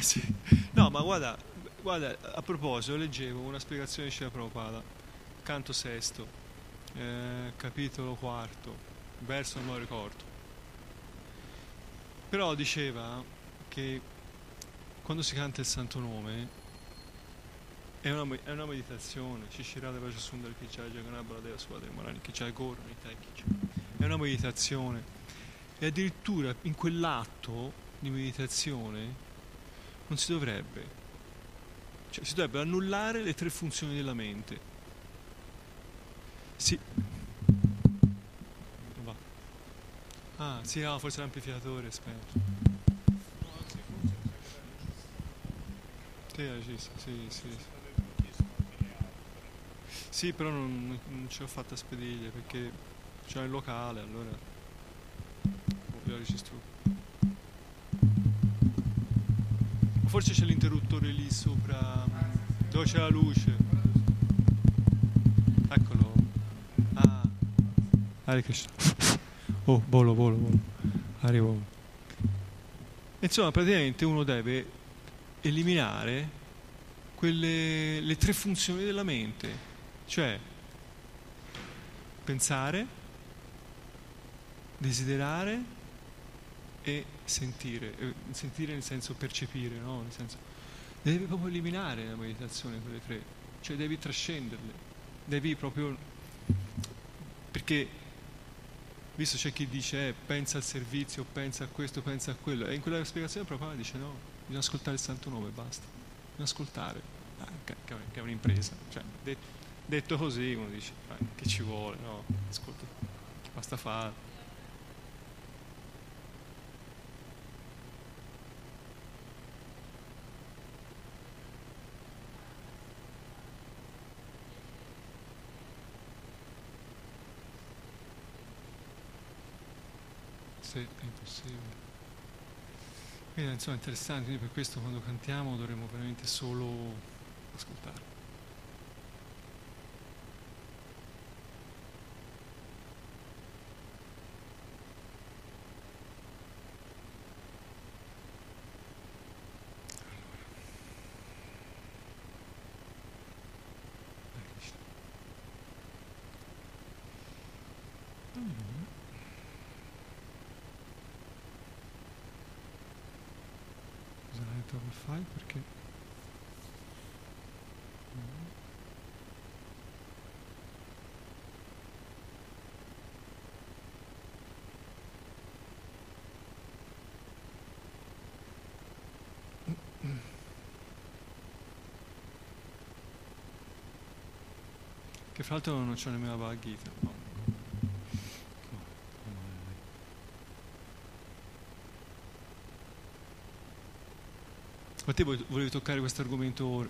sì. No, ma guarda, guarda, a proposito, leggevo una spiegazione di Shila Prabhupada, canto sesto, eh, capitolo quarto, verso non lo ricordo. Però diceva che quando si canta il santo nome è una, è una meditazione, Shishirada Vajasundar Kichai Jaganabala Deva Swadri Marani Kichai Gorani È una meditazione e addirittura in quell'atto di meditazione non si dovrebbe, cioè si dovrebbero annullare le tre funzioni della mente. Sì. Va. Ah, sì, no, forse l'amplificatore è spento. Sì, sì, sì, sì. Però non, non ce l'ho fatta spedire perché c'è il locale, allora ovvio registro. Forse c'è l'interruttore lì sopra, dove c'è la luce. Eccolo. Ah. Hare Krishna. Oh, volo, volo, volo. Arrivo. Insomma, praticamente uno deve eliminare quelle, le tre funzioni della mente cioè, pensare, desiderare e sentire. Sentire nel senso percepire, no? Nel senso, devi proprio eliminare la meditazione quelle tre. Cioè, devi trascenderle. Devi proprio... Perché, visto c'è chi dice eh, pensa al servizio, pensa a questo, pensa a quello, e in quella spiegazione proprio dice no, bisogna ascoltare il santo nome, basta. Bisogna ascoltare, ah, che, è un'impresa. Cioè, detto, detto così uno dice che ci vuole, no? Ascolta, basta fare. Sì, è impossibile. Quindi insomma è interessante, quindi per questo quando cantiamo dovremmo veramente solo ascoltare. fai perché che fra l'altro non c'è nemmeno la Bhagavad no. Ma te volevi toccare questo argomento ora?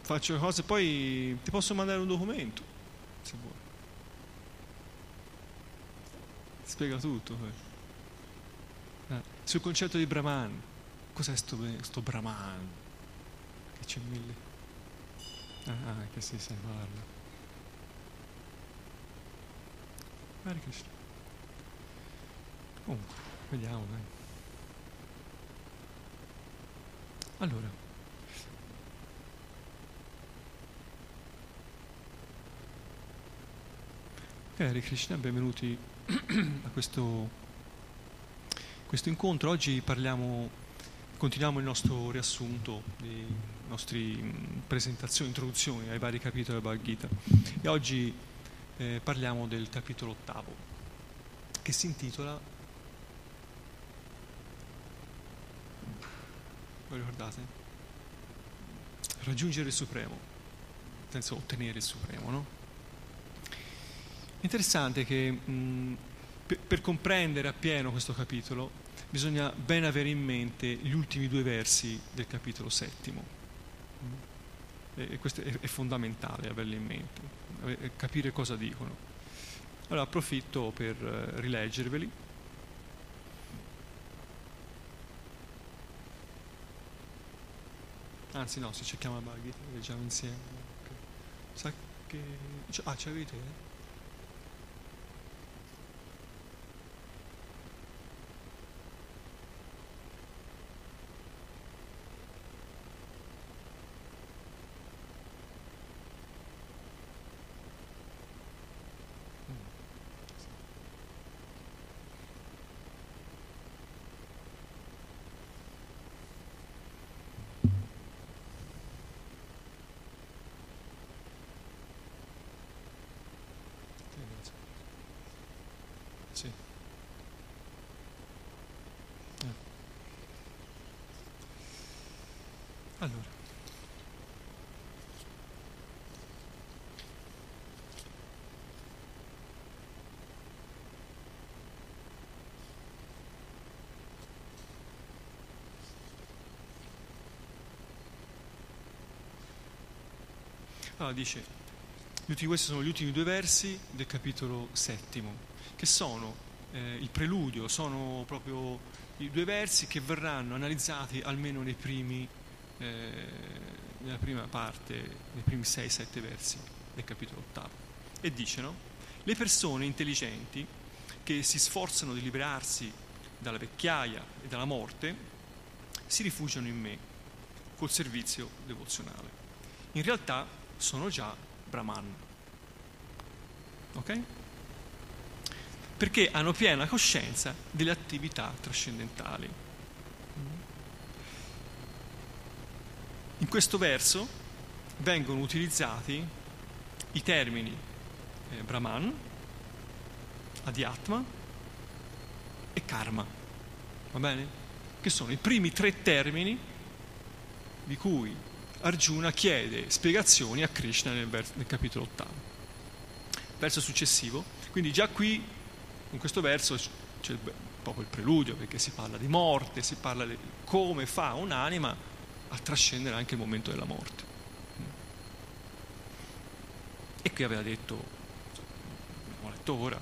Faccio le cose, poi ti posso mandare un documento, se vuoi. Spiega tutto. Eh. Sul concetto di Brahman. Cos'è sto, sto Brahman? Che c'è mille... Ah, ah che si sai parla. Hare Krishna. Comunque, vediamo, dai. Allora, Hare Krishna, benvenuti a questo, questo incontro. Oggi parliamo, continuiamo il nostro riassunto, le nostre presentazioni, introduzioni ai vari capitoli della Bhagavad Gita. E oggi eh, parliamo del capitolo ottavo, che si intitola Lo ricordate? Raggiungere il Supremo, nel senso ottenere il Supremo, no? Interessante che mh, per, per comprendere appieno questo capitolo bisogna ben avere in mente gli ultimi due versi del capitolo settimo. E questo è, fondamentale averli in mente, capire cosa dicono. Allora approfitto per eh, rileggerveli Anzi no, se cerchiamo la Bhagavad leggiamo insieme. Okay. Sa che... Ah, ce l'avete? Eh? Sì. Eh. Allora. Allora dice, questi sono gli ultimi due versi del capitolo settimo, che sono eh, il preludio, sono proprio i due versi che verranno analizzati almeno nei primi, eh, nella prima parte, nei primi sei, sette versi del capitolo ottavo. E dicono, le persone intelligenti che si sforzano di liberarsi dalla vecchiaia e dalla morte si rifugiano in me col servizio devozionale. In realtà sono già Brahman. Ok? Perché hanno piena coscienza delle attività trascendentali. In questo verso vengono utilizzati i termini eh, Brahman, Adhyatma e Karma, va bene? Che sono i primi tre termini di cui Arjuna chiede spiegazioni a Krishna nel, vers- nel capitolo ottavo. Verso successivo, quindi già qui, in questo verso, c'è proprio il preludio, perché si parla di morte, si parla di come fa un'anima a trascendere anche il momento della morte. E qui aveva detto, abbiamo letto ora,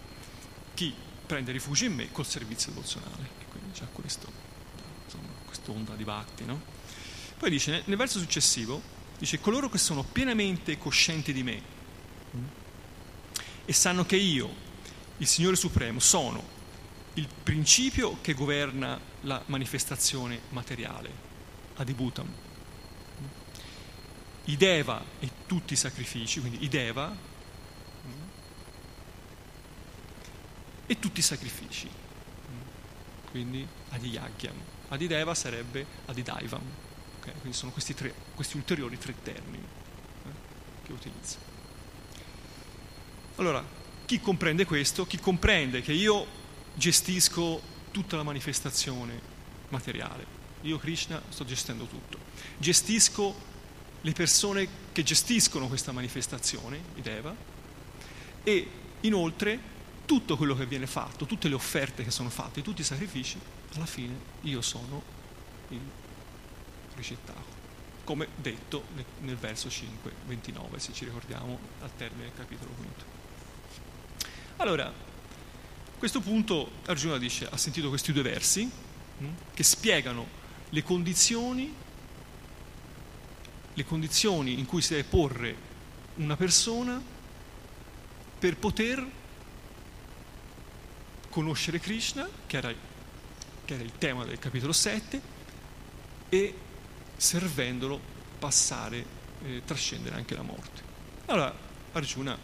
chi prende rifugio in me col servizio devozionale. E quindi già questo, insomma, quest'onda di bhakti, no? Poi dice, nel verso successivo, dice, coloro che sono pienamente coscienti di me e sanno che io, il Signore Supremo, sono il principio che governa la manifestazione materiale, Adibhutam. I Deva e tutti i sacrifici, quindi i Deva e tutti i sacrifici, quindi Adiyagyam. Adideva sarebbe Adidaivam. Okay? Quindi sono questi, tre, questi ulteriori tre termini eh, che utilizza. Allora, chi comprende questo? Chi comprende che io gestisco tutta la manifestazione materiale. Io, Krishna, sto gestendo tutto. Gestisco le persone che gestiscono questa manifestazione, i Deva, e inoltre tutto quello che viene fatto, tutte le offerte che sono fatte, tutti i sacrifici, alla fine io sono il ricettato, come detto nel verso 5, 29, se ci ricordiamo al termine del capitolo quinto. Allora, a questo punto Arjuna dice, ha sentito questi due versi mh, hm, che spiegano le condizioni, le condizioni in cui si deve porre una persona per poter conoscere Krishna, che era, che era il tema del capitolo 7, e servendolo passare, eh, trascendere anche la morte. Allora Arjuna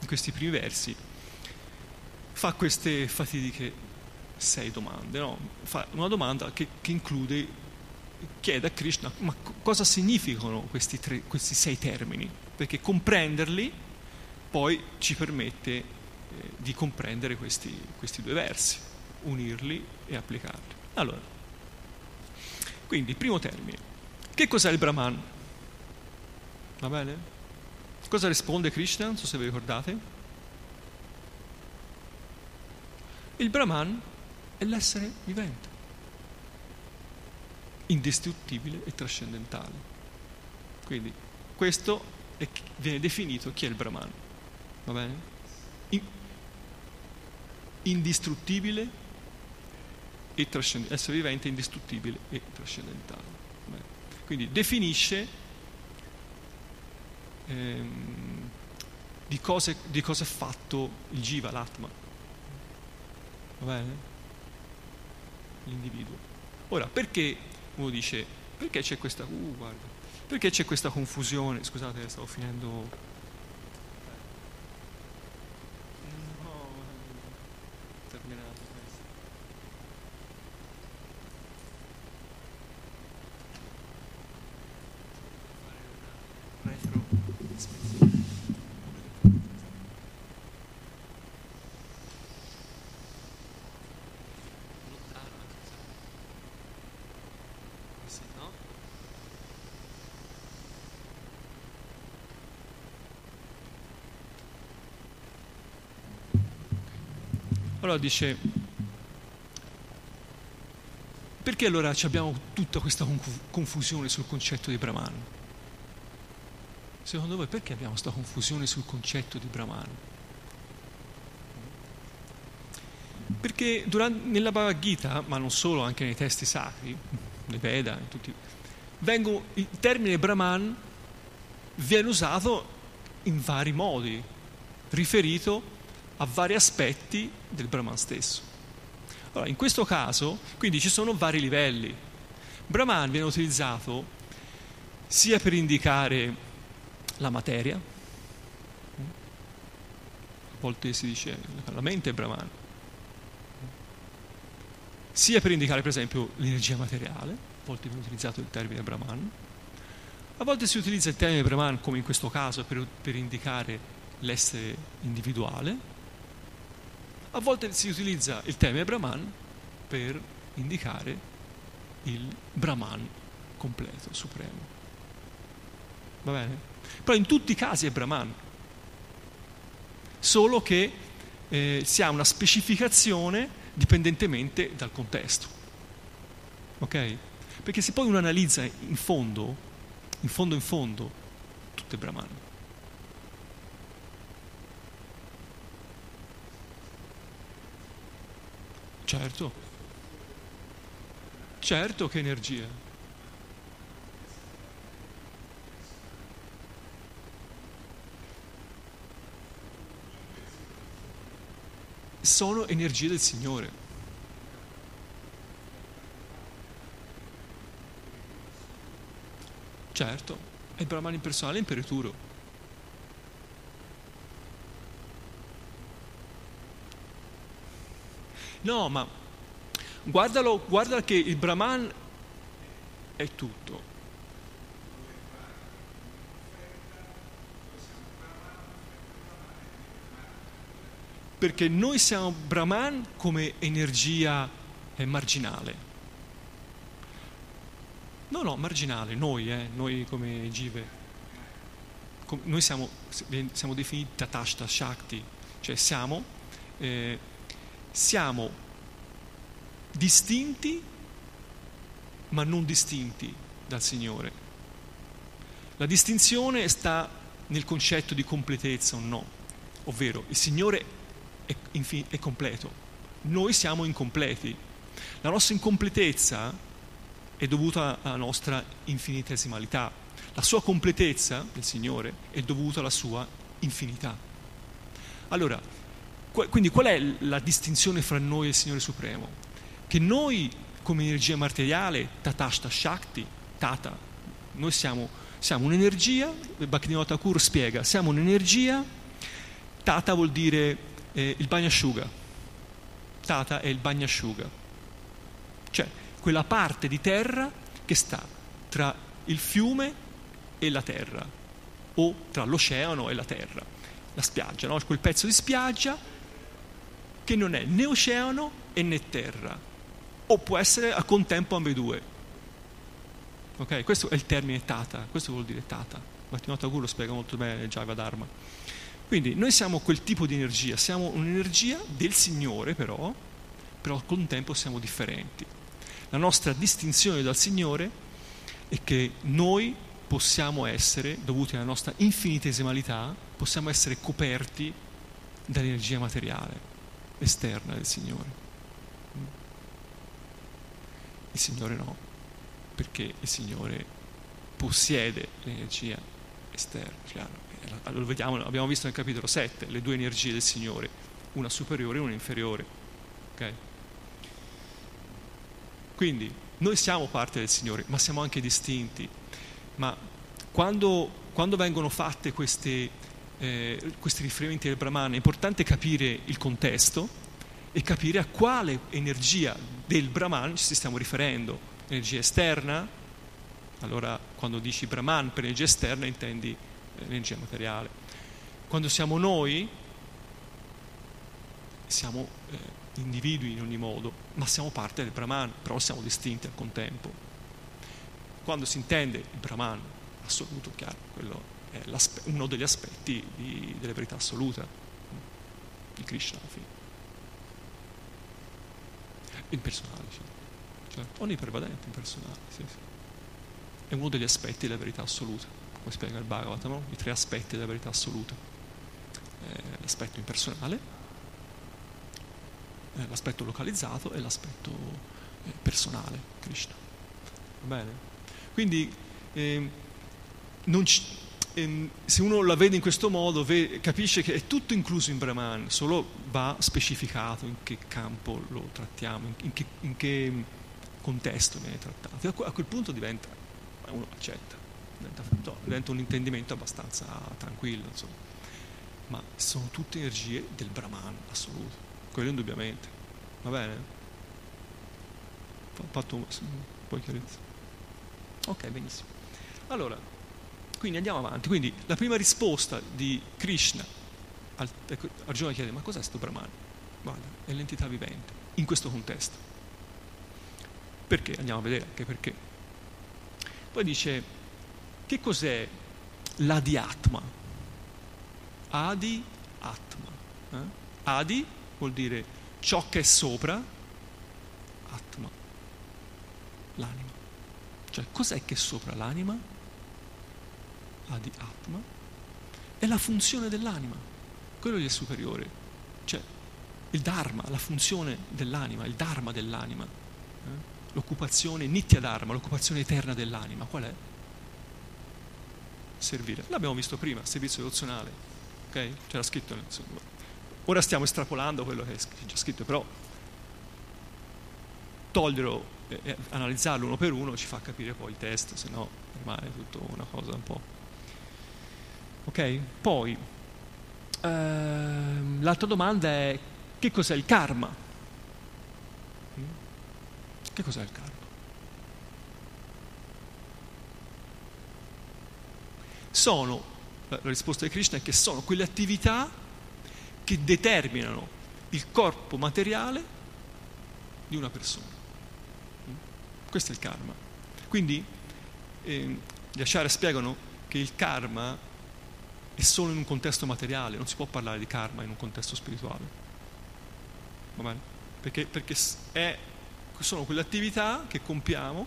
in questi primi versi fa queste fatidiche sei domande, no? fa una domanda che, che, include, chiede a Krishna ma cosa significano questi, tre, questi sei termini, perché comprenderli poi ci permette eh, di comprendere questi, questi due versi, unirli e applicarli. Allora, quindi primo termine, che cos'è il Brahman? Va bene? Cosa risponde Krishna? Non so se vi ricordate. Il Brahman è l'essere vivente, indistruttibile e trascendentale. Quindi questo è, viene definito chi è il Brahman. Va bene? In, indistruttibile e trascendentale, essere vivente, indistruttibile e trascendentale. Quindi definisce ehm, di, cose, di cosa è fatto il jiva, l'atma. Va bene? L'individuo. Ora, perché uno dice, perché c'è questa, uh, guarda, perché c'è questa confusione? Scusate, stavo finendo Allora dice, perché allora abbiamo tutta questa confusione sul concetto di Brahman? Secondo voi perché abbiamo questa confusione sul concetto di Brahman? Perché durante, nella Bhagavad Gita, ma non solo, anche nei testi sacri, nei Veda, tutti, vengono, il termine Brahman viene usato in vari modi, riferito a vari aspetti del Brahman stesso. Allora, in questo caso, quindi ci sono vari livelli. Brahman viene utilizzato sia per indicare la materia, a volte si dice la mente è Brahman, sia per indicare per esempio l'energia materiale, a volte viene utilizzato il termine Brahman, a volte si utilizza il termine Brahman come in questo caso per, per indicare l'essere individuale, a volte si utilizza il termine Brahman per indicare il Brahman completo, supremo. Va bene? Però in tutti i casi è Brahman, solo che eh, si ha una specificazione dipendentemente dal contesto. Ok? Perché se poi uno analizza in fondo, in fondo in fondo, tutto è Brahman. Certo, certo che energia. sono energie del Signore. Certo, è il Brahman impersonale imperituro. No, ma guardalo, guarda che il Brahman è tutto. perché noi siamo Brahman come energia marginale. No, no, marginale, noi, eh, noi come Jive. Noi siamo, siamo, definiti Tatashta Shakti, cioè siamo, eh, siamo distinti ma non distinti dal Signore. La distinzione sta nel concetto di completezza o no, ovvero il Signore è, infin- è completo. Noi siamo incompleti. La nostra incompletezza è dovuta alla nostra infinitesimalità. La sua completezza, il Signore, è dovuta alla sua infinità. Allora, quindi qual è la distinzione fra noi e il Signore Supremo? Che noi, come energia materiale, Tatashta Shakti, Tata, noi siamo, siamo un'energia, Bhaktivinoda Thakur spiega, siamo un'energia, Tata vuol dire eh, il bagnasciuga. Tata è il bagnasciuga, cioè quella parte di terra che sta tra il fiume e la terra, o tra l'oceano e la terra, la spiaggia, no? quel pezzo di spiaggia che non è né oceano e né terra, o può essere a contempo ambedue. Ok, questo è il termine tata, questo vuol dire tata. Martino Tagur lo spiega molto bene Jaiva Dharma. Quindi noi siamo quel tipo di energia, siamo un'energia del Signore però, però al contempo siamo differenti. La nostra distinzione dal Signore è che noi possiamo essere, dovuti alla nostra infinitesimalità, possiamo essere coperti dall'energia materiale esterna del Signore. Il Signore no, perché il Signore possiede l'energia esterna, chiaro lo vediamo, abbiamo visto nel capitolo 7, le due energie del Signore, una superiore e una inferiore. Okay? Quindi noi siamo parte del Signore, ma siamo anche distinti. Ma quando, quando vengono fatte queste, eh, questi riferimenti del Brahman è importante capire il contesto e capire a quale energia del Brahman ci stiamo riferendo. Energia esterna? Allora quando dici Brahman per energia esterna intendi l'energia materiale. Quando siamo noi, siamo eh, individui in ogni modo, ma siamo parte del Brahman, però siamo distinti al contempo. quando si intende il Brahman assoluto, chiaro, quello uno degli aspetti di, della verità assoluta di Krishna alla fine. Impersonale, cioè, cioè onnipervadente, impersonale, sì, sì. È uno degli aspetti della verità assoluta, come spiega il Bhagavatam, no? i tre aspetti della verità assoluta. Eh, l'aspetto impersonale, eh, l'aspetto localizzato e l'aspetto eh, personale, Krishna. Va bene? Quindi ehm, ci, se uno la vede in questo modo capisce che è tutto incluso in Brahman, solo va specificato in che campo lo trattiamo, in, che, in che, contesto viene trattato. A, quel punto diventa, uno accetta, diventa, diventa un intendimento abbastanza tranquillo, insomma. ma sono tutte energie del Brahman assoluto, quello indubbiamente. Va bene? Fatto un po' chiarezza. Ok, benissimo. Allora, quindi andiamo avanti. Quindi la prima risposta di Krishna, al, ecco, Arjuna chiede, ma cos'è questo Brahman? Guarda, è l'entità vivente, in questo contesto. Perché? Andiamo a vedere anche perché. Poi dice, che cos'è l'Adi-Atma? Adi-Atma. Eh? Adi vuol dire ciò che è sopra, Atma, l'anima. Cioè, cos'è che è sopra l'anima? Adi Atma. È la funzione dell'anima, quello gli è superiore. Cioè, il Dharma, la funzione dell'anima, il Dharma dell'anima. Eh? L'occupazione, Nitya Dharma, l'occupazione eterna dell'anima, qual è? Servire. L'abbiamo visto prima, servizio devozionale. Ok? C'era scritto nel Ora stiamo estrapolando quello che è già scritto, però toglierlo e analizzarlo uno per uno ci fa capire poi il testo, se no rimane tutto una cosa un po'. Ok? Poi, ehm, l'altra domanda è che cos'è il karma? Che cos'è il karma? Sono, la risposta di Krishna è che sono quelle attività che determinano il corpo materiale di una persona. Questo è il karma. Quindi eh, gli Acharya spiegano che il karma è solo in un contesto materiale, non si può parlare di karma in un contesto spirituale. Va bene? Perché, perché è, sono quelle attività che compiamo,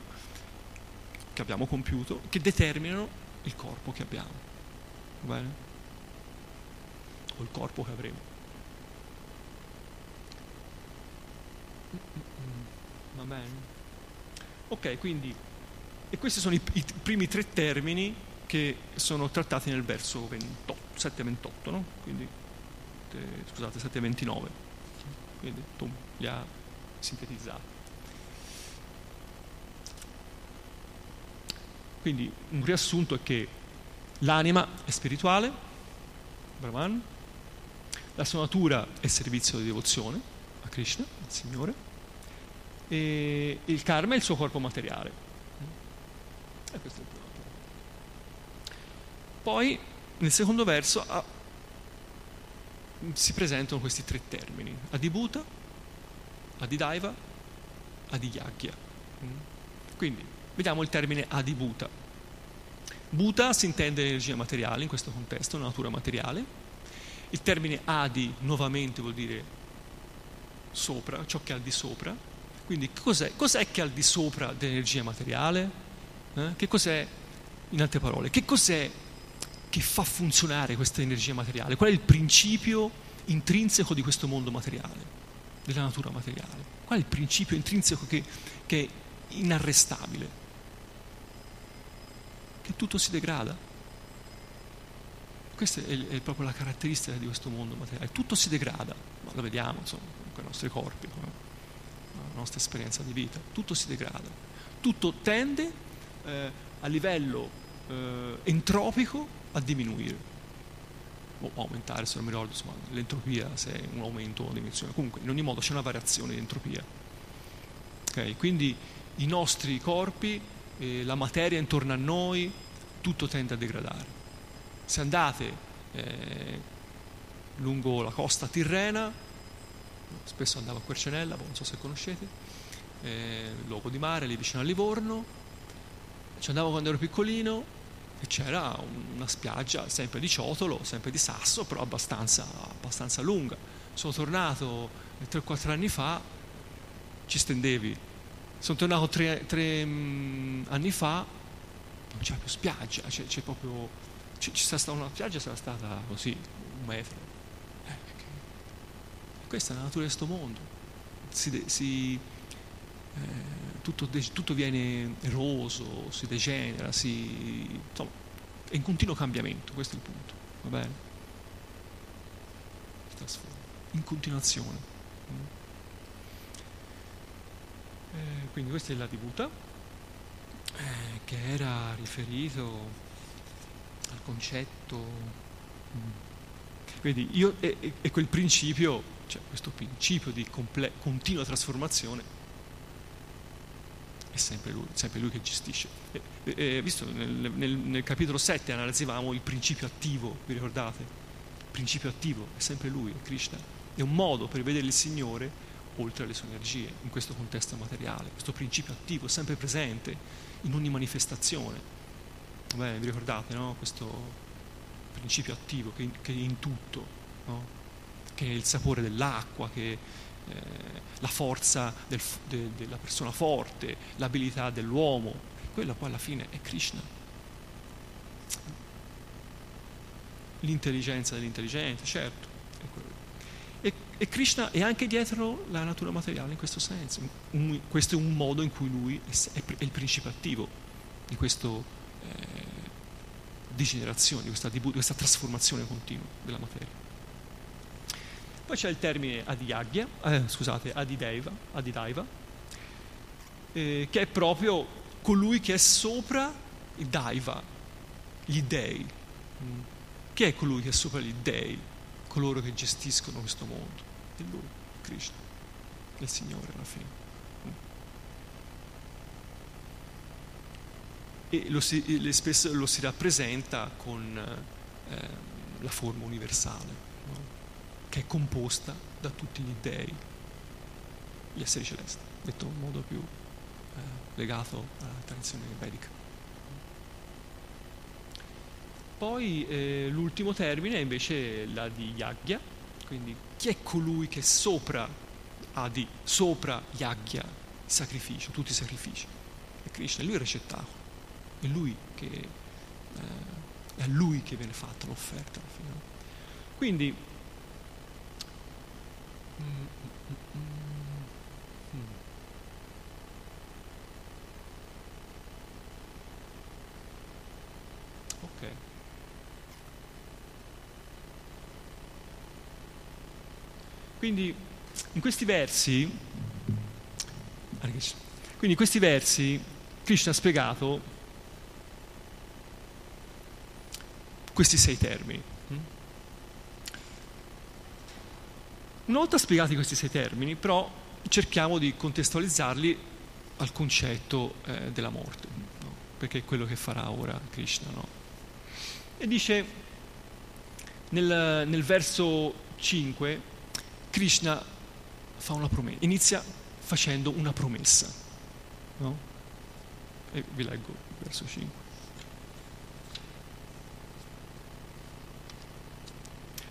che abbiamo compiuto, che determinano il corpo che abbiamo. Va bene? O il corpo che avremo. Va bene? Ok, quindi, e questi sono i, i primi tre termini che sono trattati nel verso 28, 728, no? Quindi, eh, scusate, 729. Quindi tu li ha sintetizzati. Quindi un riassunto è che l'anima è spirituale, Brahman, la sua natura è servizio di devozione, Krishna, il Signore, e il karma è il suo corpo materiale. E questo è il primo. Poi, nel secondo verso, ah, si presentano questi tre termini, adibhuta, adidaiva, adiyagya. Quindi, vediamo il termine adibhuta. Bhuta si intende energia materiale in questo contesto, natura materiale. Il termine adi nuovamente vuol dire sopra, ciò che è al di sopra. Quindi cos'è, cos'è che è al di sopra dell'energia materiale? Eh? Che cos'è, in altre parole, che cos'è che fa funzionare questa energia materiale? Qual è il principio intrinseco di questo mondo materiale, della natura materiale? Qual è il principio intrinseco che, che è inarrestabile? Che tutto si degrada. Questa è, è, proprio la caratteristica di questo mondo materiale. Tutto si degrada, ma lo vediamo, insomma con i nostri corpi, con la nostra esperienza di vita, tutto si degrada, tutto tende eh, a livello eh, entropico a diminuire o aumentare, se non mi ricordo, insomma, l'entropia se è un aumento o una diminuzione, comunque in ogni modo c'è una variazione di entropia. Okay? Quindi i nostri corpi, eh, la materia intorno a noi, tutto tende a degradare. Se andate eh, lungo la costa tirrena, spesso andavo a Quercenella, non so se conoscete, eh, luogo di mare lì vicino a Livorno, ci andavo quando ero piccolino e c'era una spiaggia sempre di ciotolo, sempre di sasso, però abbastanza, abbastanza lunga. Sono tornato 3-4 anni fa, ci stendevi. Sono tornato 3 mm, anni fa, non c'è più spiaggia, c'è, c'è proprio... C'è, c'è stata una spiaggia, sarà stata così, un metro. Eh, questa è la natura di questo mondo. Si, si, eh, tutto, tutto, viene eroso, si degenera, si, insomma, è in continuo cambiamento, questo è il punto, va bene? In continuazione. Mm. Eh, quindi questa è la divuta, eh, che era riferito al concetto... Mm. Vedi, io, è, è, quel principio, cioè questo principio di comple- continua trasformazione sempre lui, sempre lui che gestisce. E, e, visto nel, nel, nel, capitolo 7 analizzavamo il principio attivo, vi ricordate? Il principio attivo è sempre lui, è Krishna. È un modo per vedere il Signore oltre alle sue energie, in questo contesto materiale. Questo principio attivo è sempre presente in ogni manifestazione. Beh, vi ricordate, no? Questo principio attivo che, che è in tutto, no? che è il sapore dell'acqua, che eh, la forza del, de, della persona forte, l'abilità dell'uomo, quello poi alla fine è Krishna. L'intelligenza dell'intelligenza, certo. E, e, Krishna è anche dietro la natura materiale in questo senso. Un, questo è un modo in cui lui è, è il principio attivo di questa eh, degenerazione, di questa, di questa trasformazione continua della materia. Poi c'è il termine Adiyagya, eh, scusate, Adidaiva, Adidaiva eh, che è proprio colui che è sopra il Daiva, gli dei. Mm. Chi è colui che è sopra gli dei, coloro che gestiscono questo mondo? È lui, Krishna, il Signore alla fine. Mm. E lo si, spesso lo si rappresenta con eh, la forma universale che è composta da tutti gli dei, gli esseri celesti, detto in modo più eh, legato alla tradizione vedica. Poi eh, l'ultimo termine è invece la di Yagya, quindi chi è colui che sopra ha di sopra Yagya, il sacrificio, tutti i sacrifici. È Krishna, è lui il ricettacolo, è lui che eh, è a lui che viene fatta l'offerta alla fine. Quindi Ok. Quindi in questi versi, quindi in questi versi Krishna ha spiegato questi sei termini. Una volta spiegati questi sei termini, però cerchiamo di contestualizzarli al concetto eh, della morte, no? perché è quello che farà ora Krishna. No? E dice nel, nel, verso 5, Krishna fa una promessa, inizia facendo una promessa. No? E vi leggo verso 5.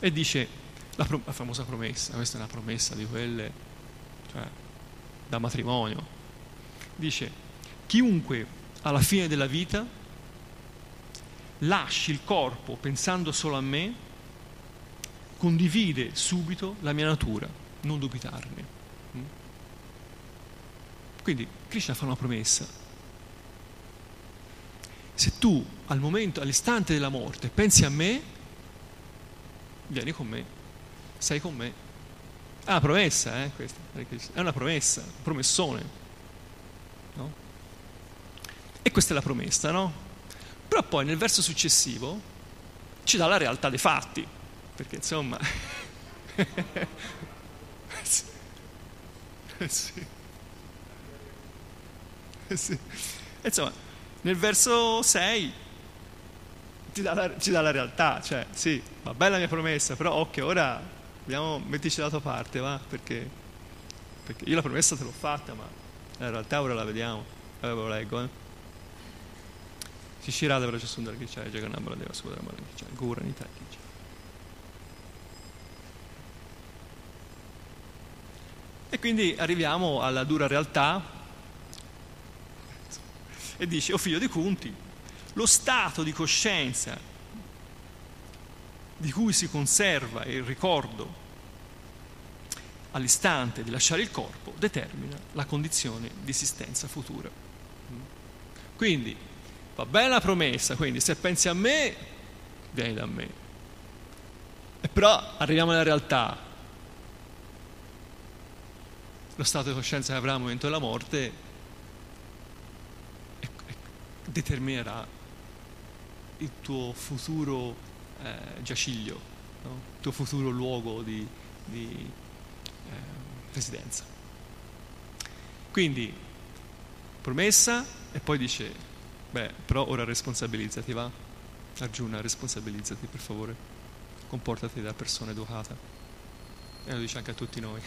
E dice, la, pro- la, famosa promessa, questa è una promessa di quelle, cioè, da matrimonio. Dice, chiunque alla fine della vita lasci il corpo pensando solo a me, condivide subito la mia natura, non dubitarne. Mm? Quindi Krishna fa una promessa. Se tu al momento, all'istante della morte, pensi a me, vieni con me sei con me. È una promessa, eh, questa. È una promessa, un promessone. No? E questa è la promessa, no? Però poi nel verso successivo ci dà la realtà dei fatti, perché insomma... sì. Sì. Sì. Insomma, nel verso 6 ci dà, la, ci dà la realtà, cioè sì, va bella la mia promessa, però occhio, ora Andiamo, mettici la tua parte, va? Perché, perché io la promessa te l'ho fatta, ma in realtà ora la vediamo. Allora ve lo leggo, eh. Kishirada Sundara Kichaya Jagannabala Deva Sudara Mara Kichaya Gura Nita Kichaya E quindi arriviamo alla dura realtà e dice, oh figlio di Kunti, lo stato di coscienza di cui si conserva il ricordo all'istante di lasciare il corpo determina la condizione di esistenza futura. Quindi va bene la promessa, quindi se pensi a me, vieni da me. E però arriviamo alla realtà. Lo stato di coscienza che avrà al momento della morte determinerà il tuo futuro eh, giaciglio, no? il tuo futuro luogo di, di eh, residenza. Quindi, promessa e poi dice, beh, però ora responsabilizzati, va? Arjuna, responsabilizzati per favore, comportati da persona educata. E lo dice anche a tutti noi,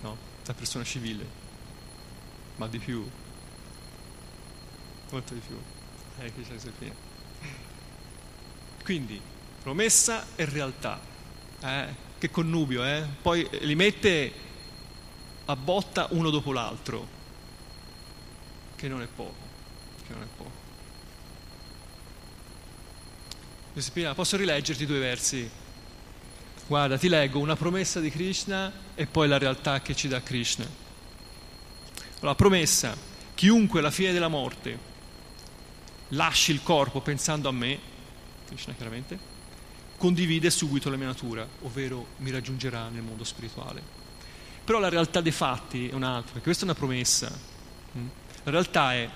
no? Da persona civile, ma di più, molto di più. Eh. Quindi, promessa e realtà. Eh? che connubio, eh? poi li mette a botta uno dopo l'altro, che non è poco, che non è poco. Giuseppina, posso rileggerti due versi? Guarda, ti leggo una promessa di Krishna e poi la realtà che ci dà Krishna. La promessa, chiunque alla fine della morte lasci il corpo pensando a me, Krishna chiaramente, condivide subito la mia natura, ovvero mi raggiungerà nel mondo spirituale. Però la realtà dei fatti è un'altra, perché questa è una promessa. Mm? La realtà è,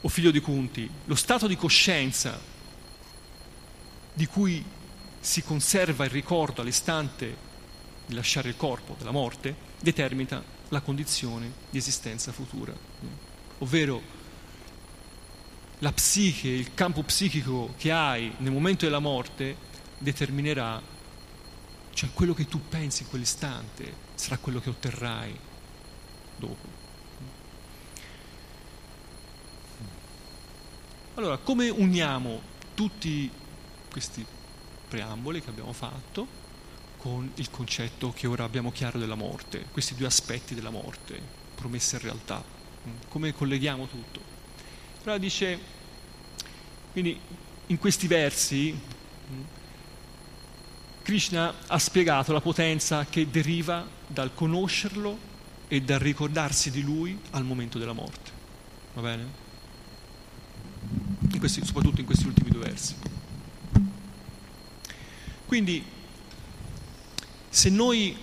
o figlio di Kunti, lo stato di coscienza di cui si conserva il ricordo all'istante di lasciare il corpo, della morte, determina la condizione di esistenza futura. Ovvero la psiche, il campo psichico che hai nel momento della morte determinerà, cioè quello che tu pensi in quell'istante sarà quello che otterrai dopo. Allora, come uniamo tutti questi preamboli che abbiamo fatto con il concetto che ora abbiamo chiaro della morte, questi due aspetti della morte, promessa e realtà? Come colleghiamo tutto? Allora dice, quindi in questi versi Krishna ha spiegato la potenza che deriva dal conoscerlo e dal ricordarsi di lui al momento della morte. Va bene? In questi, soprattutto in questi ultimi due versi. Quindi, se noi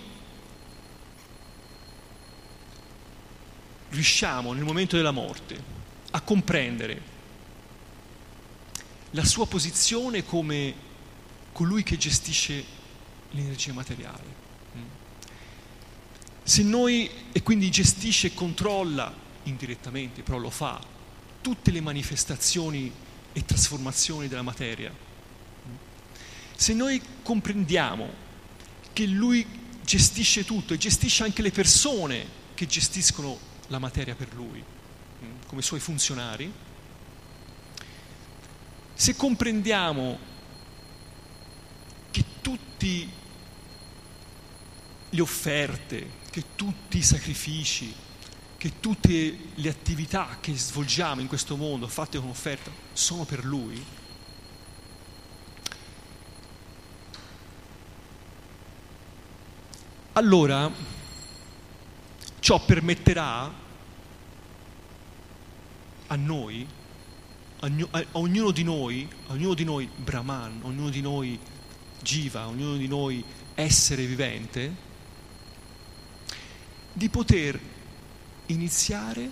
riusciamo nel momento della morte a comprendere la sua posizione come colui che gestisce l'energia materiale. Mm. Se noi, e quindi gestisce e controlla indirettamente, però lo fa, tutte le manifestazioni e trasformazioni della materia. Se noi comprendiamo che lui gestisce tutto e gestisce anche le persone che gestiscono la materia per lui, mm, come suoi funzionari, se comprendiamo tutte le offerte, che tutti i sacrifici, che tutte le attività che svolgiamo in questo mondo fatte con offerta sono per Lui, allora ciò permetterà a noi, a, ognuno di noi, a ognuno di noi Brahman, a ognuno di noi Jiva, ognuno di noi essere vivente, di poter iniziare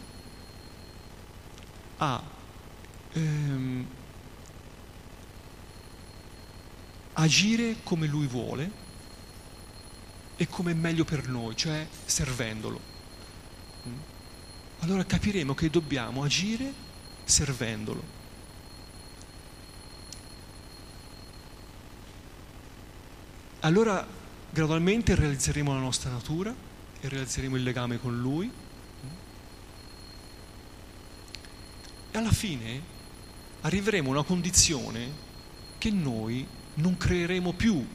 a ehm, agire come lui vuole e come è meglio per noi, cioè servendolo. Mm? Allora capiremo che dobbiamo agire servendolo. allora gradualmente realizzeremo la nostra natura e realizzeremo il legame con Lui. E alla fine arriveremo a una condizione che noi non creeremo più,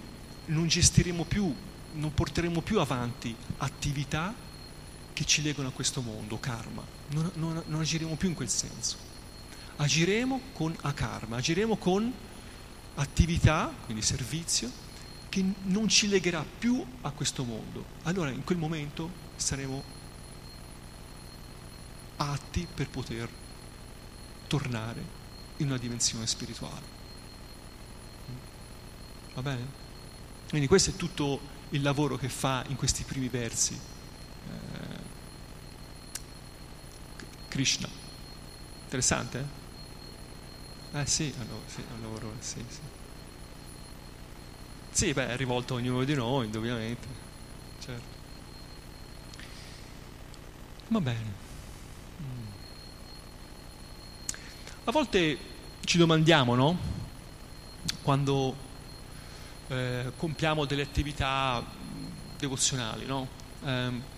non gestiremo più, non porteremo più avanti attività che ci legano a questo mondo, karma. Non, non, non agiremo più in quel senso. Agiremo con akarma, agiremo con attività, quindi servizio, che non ci legherà più a questo mondo. Allora in quel momento saremo atti per poter tornare in una dimensione spirituale. Va bene? Quindi questo è tutto il lavoro che fa in questi primi versi eh, Krishna. Interessante? Eh, eh sì, allora, sì, allora, sì, sì. Sì, beh, è rivolto a ognuno di noi, indubbiamente. Certo. Va bene. Mm. A volte ci domandiamo, no? Quando eh, compiamo delle attività devozionali, no? Eh,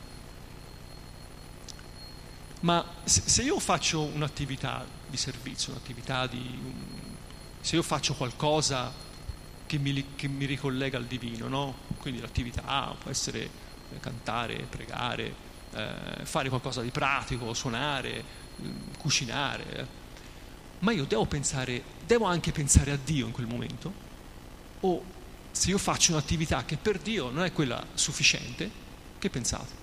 ma se, io faccio un'attività di servizio, un'attività di... se io faccio qualcosa che mi, che mi ricollega al divino, no? Quindi l'attività può essere cantare, pregare, eh, fare qualcosa di pratico, suonare, cucinare, eh. ma io devo pensare, devo anche pensare a Dio in quel momento? O se io faccio un'attività che per Dio non è quella sufficiente, che pensate?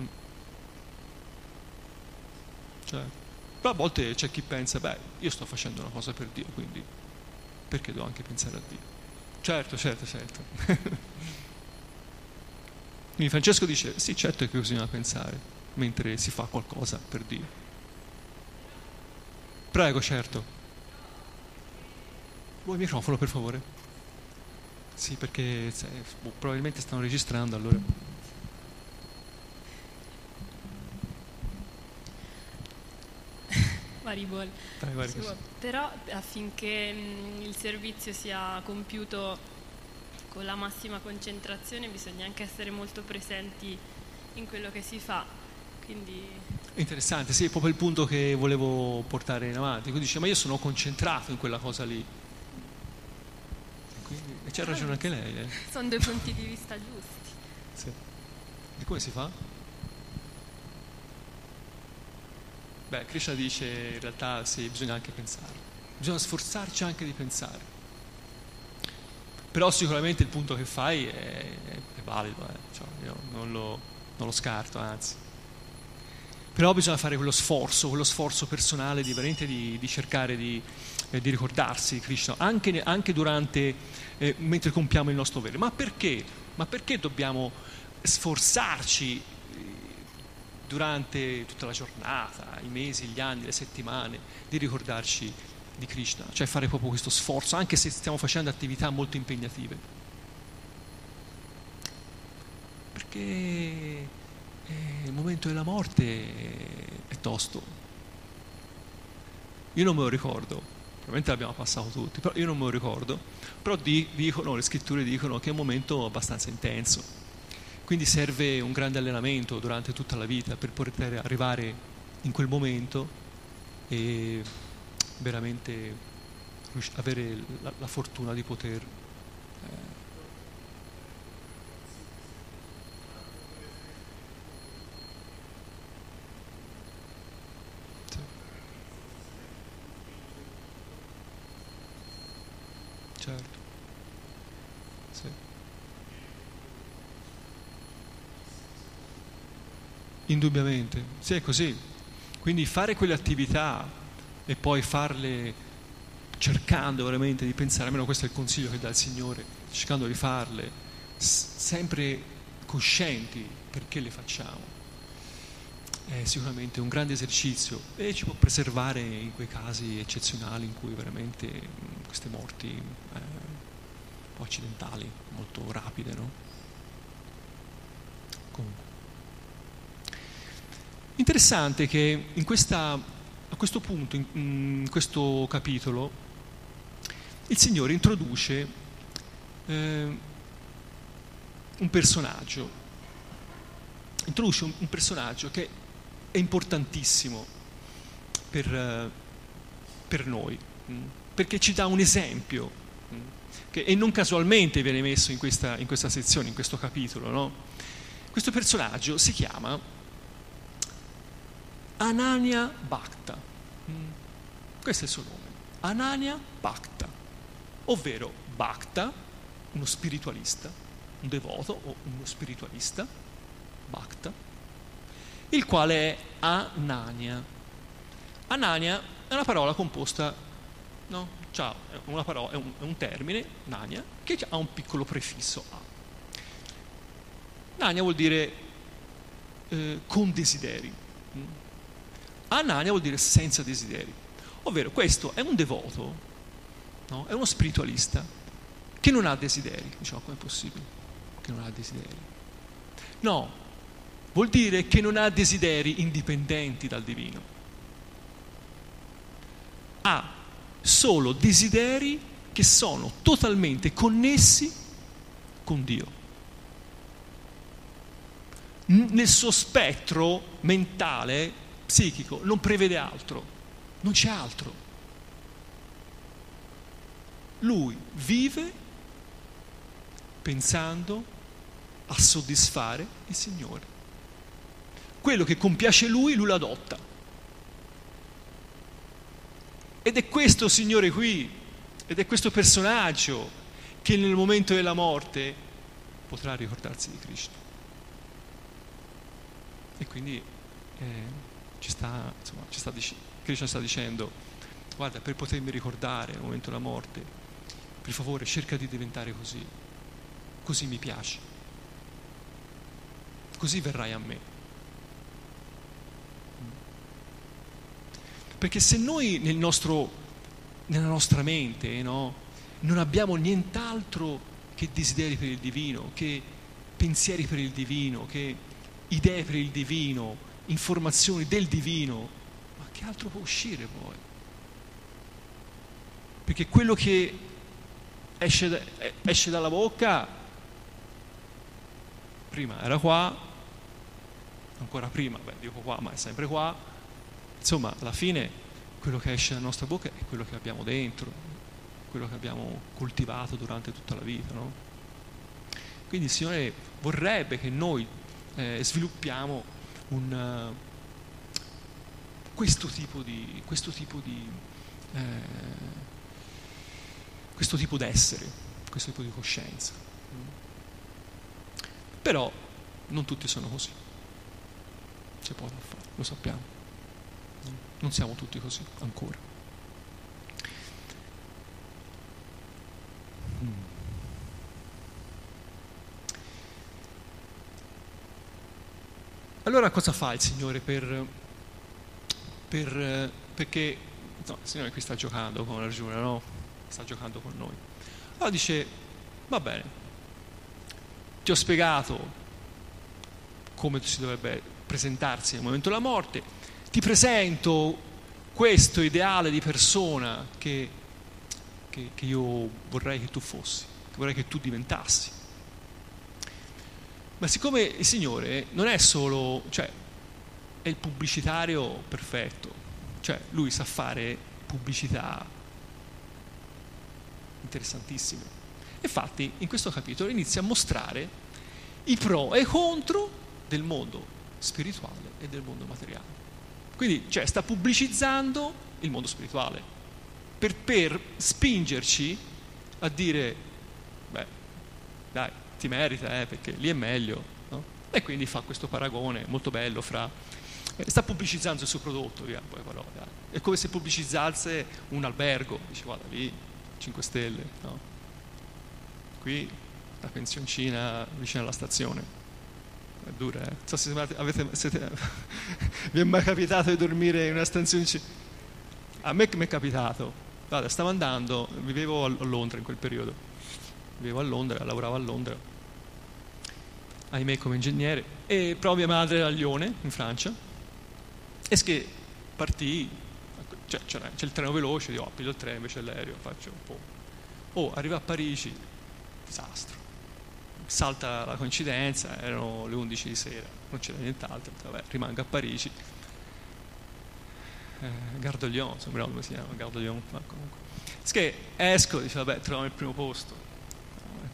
Mm. Cioè, a volte c'è chi pensa, beh, io sto facendo una cosa per Dio, quindi perché devo anche pensare a Dio? Certo, certo, certo. quindi Francesco dice, sì, certo che bisogna pensare mentre si fa qualcosa per Dio. Prego, certo. Vuoi il microfono, per favore? Sì, perché se, boh, probabilmente stanno registrando, allora... Maribol. Dai, Però affinché mh, il servizio sia compiuto con la massima concentrazione bisogna anche essere molto presenti in quello che si fa. Quindi Interessante, sì, è proprio il punto che volevo portare in avanti. Quindi dice, ma io sono concentrato in quella cosa lì. Quindi, e c'ha ragione anche lei. Eh. Sono due punti di vista giusti. Sì. E come si fa? Beh, Krishna dice in realtà sì, bisogna anche pensare. Bisogna sforzarci anche di pensare. Però sicuramente il punto che fai è, è valido, eh. cioè, io non lo, non lo scarto, anzi. Però bisogna fare quello sforzo, quello sforzo personale di, di, di cercare di, eh, di, ricordarsi di Krishna, anche, anche durante, eh, mentre compiamo il nostro dovere. Ma perché? Ma perché dobbiamo sforzarci eh, durante tutta la giornata, i mesi, gli anni, le settimane, di ricordarci di Krishna, cioè fare proprio questo sforzo, anche se stiamo facendo attività molto impegnative. Perché eh, il momento della morte è tosto. Io non me lo ricordo, probabilmente l'abbiamo passato tutti, però io non me lo ricordo, però di, dicono, le scritture dicono che è un momento abbastanza intenso, quindi serve un grande allenamento durante tutta la vita per poter arrivare in quel momento e veramente avere la, la fortuna di poter Certo. Sì. Indubbiamente, sì è così. Quindi fare quelle attività e poi farle cercando veramente di pensare, almeno questo è il consiglio che dà il Signore, cercando di farle sempre coscienti perché le facciamo. È sicuramente un grande esercizio e ci può preservare in quei casi eccezionali in cui veramente queste morti eh, accidentali, molto rapide, no? Comunque. Interessante che in questa, a questo punto, in, in, questo capitolo, il Signore introduce eh, un personaggio introduce un, un personaggio che è importantissimo per, per noi, mm, perché ci dà un esempio mm, che, e non casualmente viene messo in questa, in questa sezione, in questo capitolo. No? Questo personaggio si chiama Anania Bhakta. Mm, questo è il suo nome, Anania Bhakta, ovvero Bhakta, uno spiritualista, un devoto o uno spiritualista, Bhakta, il quale è Anania. Anania è una parola composta, no? C'ha una parola, è, un, è un termine, Nania, che ha un piccolo prefisso A. Nania vuol dire eh, con desideri. Anania vuol dire senza desideri. Ovvero questo è un devoto, no? è uno spiritualista che non ha desideri. Diciamo, come è possibile che non ha desideri? No, vuol dire che non ha desideri indipendenti dal divino. Ha solo desideri che sono totalmente connessi con Dio. Nel suo spettro mentale, psichico, non prevede altro, non c'è altro. Lui vive pensando a soddisfare il Signore quello che compiace lui, lui lo adotta. Ed è questo Signore qui, ed è questo personaggio che nel momento della morte potrà ricordarsi di Cristo. E quindi eh, ci sta, insomma, ci sta, Cristo sta dicendo, guarda, per potermi ricordare nel momento della morte, per favore cerca di diventare così, così mi piace, così verrai a me. Perché se noi nel nostro, nella nostra mente no, non abbiamo nient'altro che desideri per il divino, che pensieri per il divino, che idee per il divino, informazioni del divino, ma che altro può uscire poi? Perché quello che esce, esce dalla bocca, prima era qua, ancora prima, beh dico qua, ma è sempre qua, Insomma, alla fine quello che esce dalla nostra bocca è quello che abbiamo dentro, quello che abbiamo coltivato durante tutta la vita. No? Quindi il Signore vorrebbe che noi eh, sviluppiamo un, uh, questo tipo di, questo tipo di eh, questo tipo d'essere, questo tipo di coscienza. Però non tutti sono così. C'è poco da fare, lo sappiamo. Non siamo tutti così ancora. Allora cosa fa il Signore per, per perché no, il Signore qui sta giocando con Arjuna, no? Sta giocando con noi. Allora dice, va bene, ti ho spiegato come si dovrebbe presentarsi nel momento della morte, ti presento questo ideale di persona che, che, che io vorrei che tu fossi, che vorrei che tu diventassi. Ma siccome il Signore non è solo, cioè, è il pubblicitario perfetto, cioè lui sa fare pubblicità interessantissime. Infatti in questo capitolo inizia a mostrare i pro e i contro del mondo spirituale e del mondo materiale. Quindi cioè, sta pubblicizzando il mondo spirituale per, per spingerci a dire, beh, dai, ti merita, eh, perché lì è meglio. No? E quindi fa questo paragone molto bello fra... Eh, sta pubblicizzando il suo prodotto, via, poi parole, È come se pubblicizzasse un albergo, dice guarda lì, 5 stelle, no? Qui la pensioncina vicino alla stazione è dura, eh? so se avete, siete, vi è mai capitato di dormire in una stanzione? A me mi è capitato. Guarda, stavo andando, vivevo a Londra in quel periodo. Vivevo a Londra, lavoravo a Londra, ahimè come ingegnere, e proprio mia madre era a Lione, in Francia, e che partì, cioè, c'è, il treno veloce, io oh, piglio il treno invece l'aereo, faccio un po'. Oh, arriva a Parigi, disastro salta la coincidenza, erano le 11 di sera, non c'era nient'altro, vabbè, rimango a Parigi. Eh, Gardoglion, sembrava come si chiama, Gardoglion, ma comunque. Che esco, dice, vabbè, troviamo il primo posto.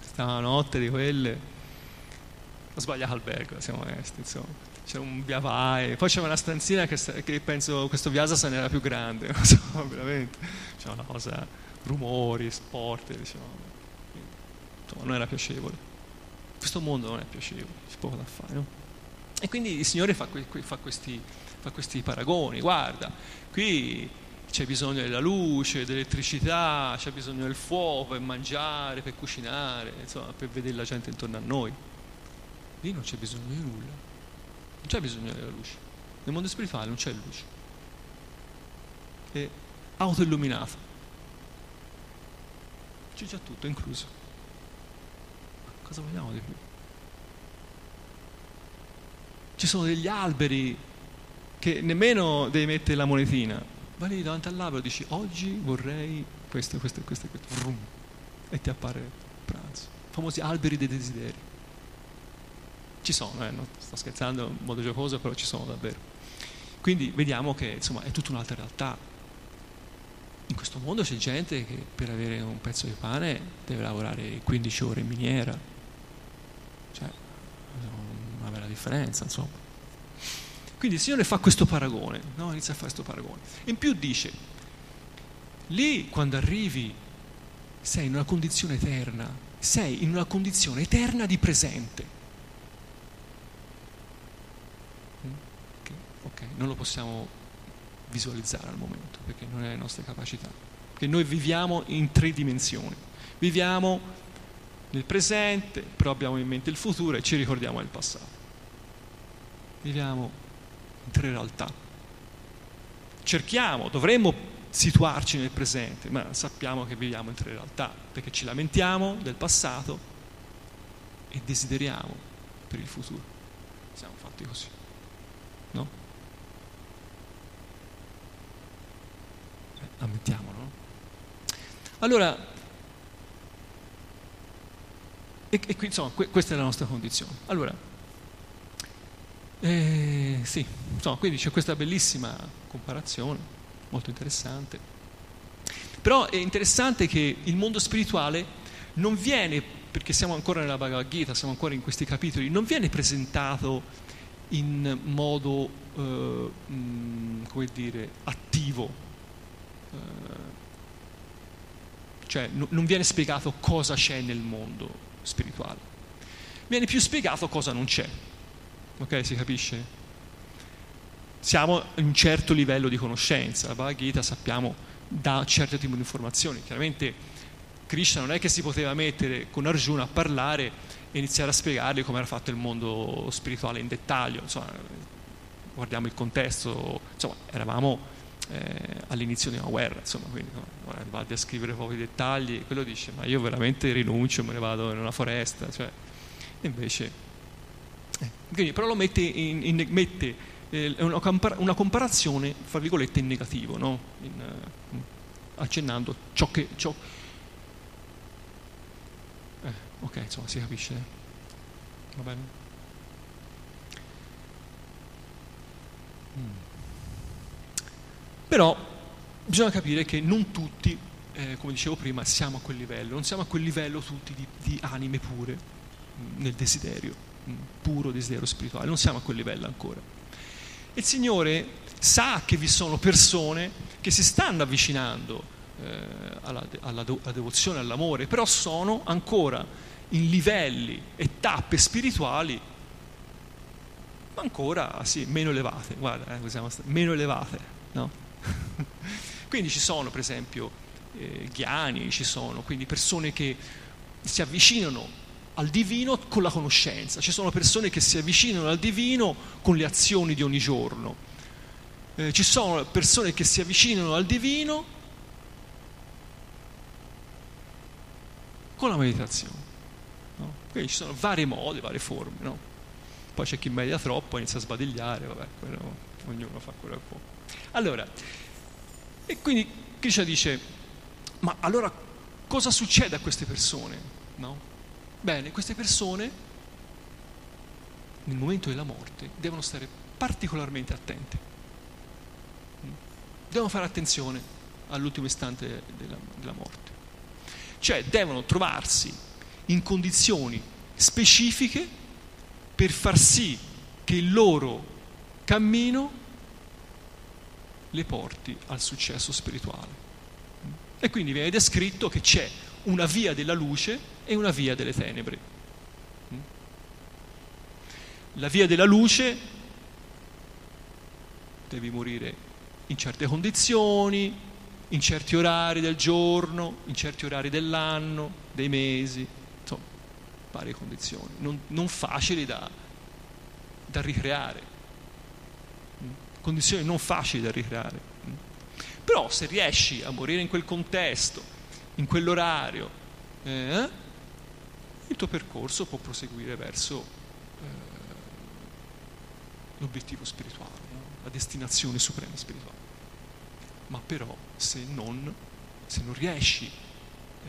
Stava una notte di quelle, ho sbagliato albergo, siamo onesti, insomma. C'era un via vai, poi c'era una stanzina che, che penso questo Viasa se n'era più grande, non so, veramente. C'era una cosa, rumori, sport, diciamo. Insomma, non era piacevole questo mondo non è piacevole, c'è poco da fare. No? E quindi il Signore fa, fa, questi, fa questi paragoni, guarda, qui c'è bisogno della luce, dell'elettricità, c'è bisogno del fuoco per mangiare, per cucinare, insomma, per vedere la gente intorno a noi. Lì non c'è bisogno di nulla, non c'è bisogno della luce. Nel mondo spirituale non c'è luce. È autoilluminato. C'è già tutto incluso. Cosa vogliamo di più? Ci sono degli alberi che nemmeno devi mettere la monetina. Vai lì davanti all'albero e dici oggi vorrei questo, questo, questo, questo. E ti appare il pranzo. I famosi alberi dei desideri. Ci sono, eh, non sto scherzando in modo giocoso, però ci sono davvero. Quindi vediamo che insomma è tutta un'altra realtà in questo mondo c'è gente che per avere un pezzo di pane deve lavorare 15 ore in miniera, cioè, una bella differenza, insomma. Quindi il Signore fa questo paragone, no? inizia a fare questo paragone. In più dice, lì quando arrivi sei in una condizione eterna, sei in una condizione eterna di presente. Mm? Ok, non lo possiamo visualizzare al momento perché non è le nostre capacità. Perché noi viviamo in tre dimensioni. Viviamo nel presente, però abbiamo in mente il futuro e ci ricordiamo del passato. Viviamo in tre realtà. Cerchiamo, dovremmo situarci nel presente, ma sappiamo che viviamo in tre realtà, perché ci lamentiamo del passato e desideriamo per il futuro. Siamo fatti così, no? Ammettiamolo? Allora, e, e insomma, que, questa è la nostra condizione. Allora, eh, sì, insomma, quindi c'è questa bellissima comparazione, molto interessante. Però è interessante che il mondo spirituale non viene, perché siamo ancora nella Bhagavad Gita, siamo ancora in questi capitoli, non viene presentato in modo, eh, mm, come dire, attivo. Eh, cioè non viene spiegato cosa c'è nel mondo spirituale. Viene più spiegato cosa non c'è. Ok, si capisce? Siamo in un certo livello di conoscenza, la Bhagavad Gita sappiamo da certo tipo di informazioni. Chiaramente Krishna non è che si poteva mettere con Arjuna a parlare e iniziare a spiegargli come era fatto il mondo spirituale in dettaglio. Insomma, guardiamo il contesto, insomma, eravamo eh, all'inizio di una guerra, insomma, quindi no, vado a scrivere pochi dettagli, quello dice ma io veramente rinuncio, me ne vado in una foresta, cioè, invece, eh, quindi, però lo mette, in, in, mette eh, una, compar- una, comparazione, fra virgolette, in negativo, no? in, uh, accennando ciò che... Ciò... Eh, ok, insomma, si capisce. Va bene? Mm. Però bisogna capire che non tutti, eh, come dicevo prima, siamo a quel livello, non siamo a quel livello tutti di, di anime pure mm, nel desiderio, mm, puro desiderio spirituale, non siamo a quel livello ancora. Il Signore sa che vi sono persone che si stanno avvicinando eh, alla, alla, alla devozione, all'amore, però sono ancora in livelli e tappe spirituali ma ancora sì, meno elevate, guarda, eh, meno elevate, no? quindi ci sono per esempio eh, ghiani, ci sono quindi persone che si avvicinano al divino con la conoscenza, ci sono persone che si avvicinano al divino con le azioni di ogni giorno, eh, ci sono persone che si avvicinano al divino con la meditazione. No? Quindi ci sono vari modi, varie forme. No? Poi c'è chi medita troppo, inizia a sbadigliare, vabbè, quello, ognuno fa quello che può. Allora, e quindi Krishna dice, ma allora cosa succede a queste persone? No? Bene, queste persone nel momento della morte devono stare particolarmente attente. Devono fare attenzione all'ultimo istante della, della morte. Cioè devono trovarsi in condizioni specifiche per far sì che il loro cammino le porti al successo spirituale. E quindi viene descritto che c'è una via della luce e una via delle tenebre. La via della luce devi morire in certe condizioni, in certi orari del giorno, in certi orari dell'anno, dei mesi, insomma, varie condizioni, non, non facili da, da ricreare condizioni non facili da ricreare. Però se riesci a morire in quel contesto, in quell'orario, eh, il tuo percorso può proseguire verso eh, l'obiettivo spirituale, no? la destinazione suprema spirituale. Ma però se non, se non riesci eh,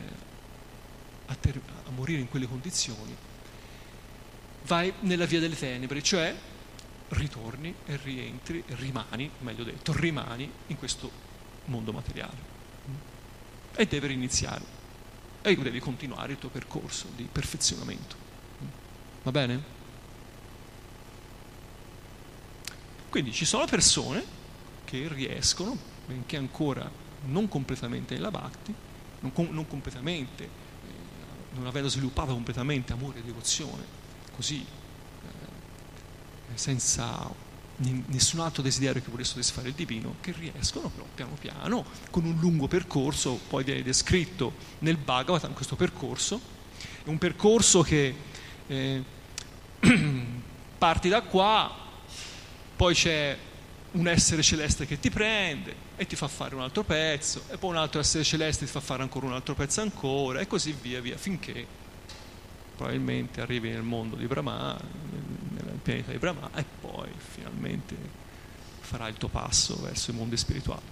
a, ter- a morire in quelle condizioni, vai nella via delle tenebre, cioè ritorni e rientri, rimani, meglio detto, rimani in questo mondo materiale. E devi riniziare. E devi continuare il tuo percorso di perfezionamento. Va bene? Quindi ci sono persone che riescono, benché ancora non completamente nella Bhakti, non, com- non completamente, eh, non avendo sviluppato completamente amore e devozione, così senza nessun altro desiderio che volesse soddisfare il divino, che riescono però piano piano, con un lungo percorso, poi viene descritto nel Bhagavatam questo percorso, è un percorso che eh, parti da qua, poi c'è un essere celeste che ti prende e ti fa fare un altro pezzo, e poi un altro essere celeste ti fa fare ancora un altro pezzo ancora, e così via via, finché probabilmente arrivi nel mondo di Brahma, pianeta di Brahma e poi finalmente farà il tuo passo verso i mondi spirituali.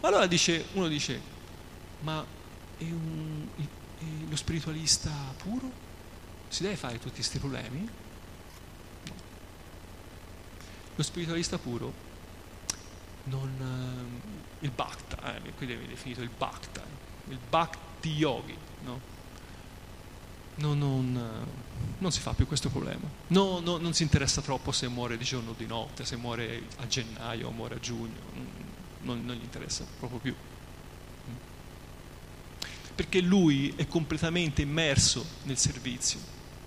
Ma allora dice, uno dice, ma è, un, è lo spiritualista puro? Si deve fare tutti questi problemi? No. Lo spiritualista puro non... il bhakta, eh, qui devi definito il bhakta, il bhakti yogi, no? Non, non, non, si fa più questo problema. No, no, non si interessa troppo se muore di giorno o di notte, se muore a gennaio o muore a giugno, non, non gli interessa proprio più. Perché lui è completamente immerso nel servizio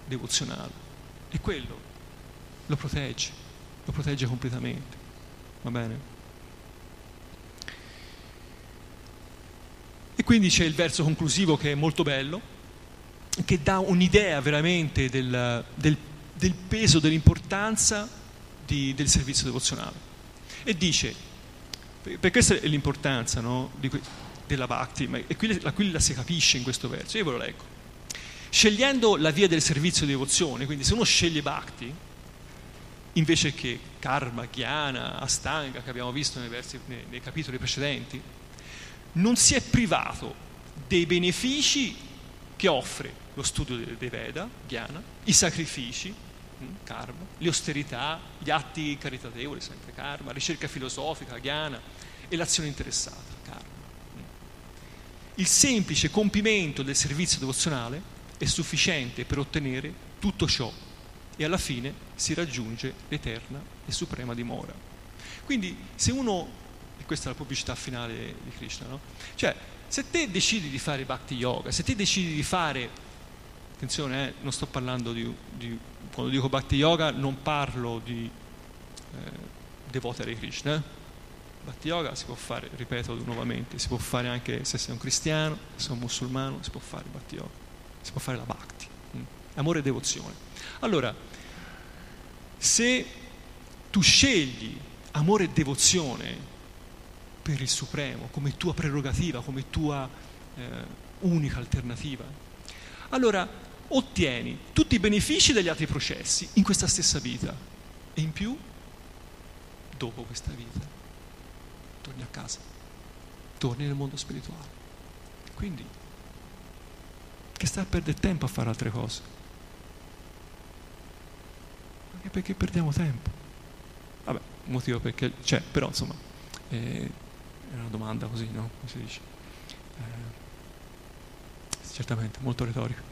devozionale e quello lo protegge, lo protegge completamente. Va bene? E quindi c'è il verso conclusivo che è molto bello, che dà un'idea veramente del, del, del peso, dell'importanza di, del servizio devozionale. E dice, per questa è l'importanza no, di, della Bhakti, e qui, la, qui la si capisce in questo verso, io ve lo leggo. Scegliendo la via del servizio di devozione, quindi se uno sceglie Bhakti, invece che karma, jnana, astanga, che abbiamo visto nei, versi, nei, nei capitoli precedenti, non si è privato dei benefici che offre lo studio dei Veda, Jnana, i sacrifici, hm, karma, le austerità, gli atti caritatevoli, sempre karma, ricerca filosofica, Jnana, e l'azione interessata, karma. Hm. Il semplice compimento del servizio devozionale è sufficiente per ottenere tutto ciò e alla fine si raggiunge l'eterna e suprema dimora. Quindi se uno, e questa è la pubblicità finale di Krishna, no? cioè se te decidi di fare bhakti yoga, se te decidi di fare attenzione, eh, non sto parlando di, di, quando dico Bhakti Yoga non parlo di eh, devoti Hare Krishna. Bhakti Yoga si può fare, ripeto nuovamente, si può fare anche se sei un cristiano, se sei un musulmano, si può fare Bhakti Yoga, si può fare la Bhakti, mm. amore e devozione. Allora, se tu scegli amore e devozione per il Supremo come tua prerogativa, come tua eh, unica alternativa, allora ottieni tutti i benefici degli altri processi in questa stessa vita e in più dopo questa vita torni a casa, torni nel mondo spirituale. Quindi che sta a perdere tempo a fare altre cose. Anche perché perdiamo tempo. Vabbè, motivo perché c'è, però insomma, eh, è una domanda così, no? Come si dice? Eh, certamente, molto retorica.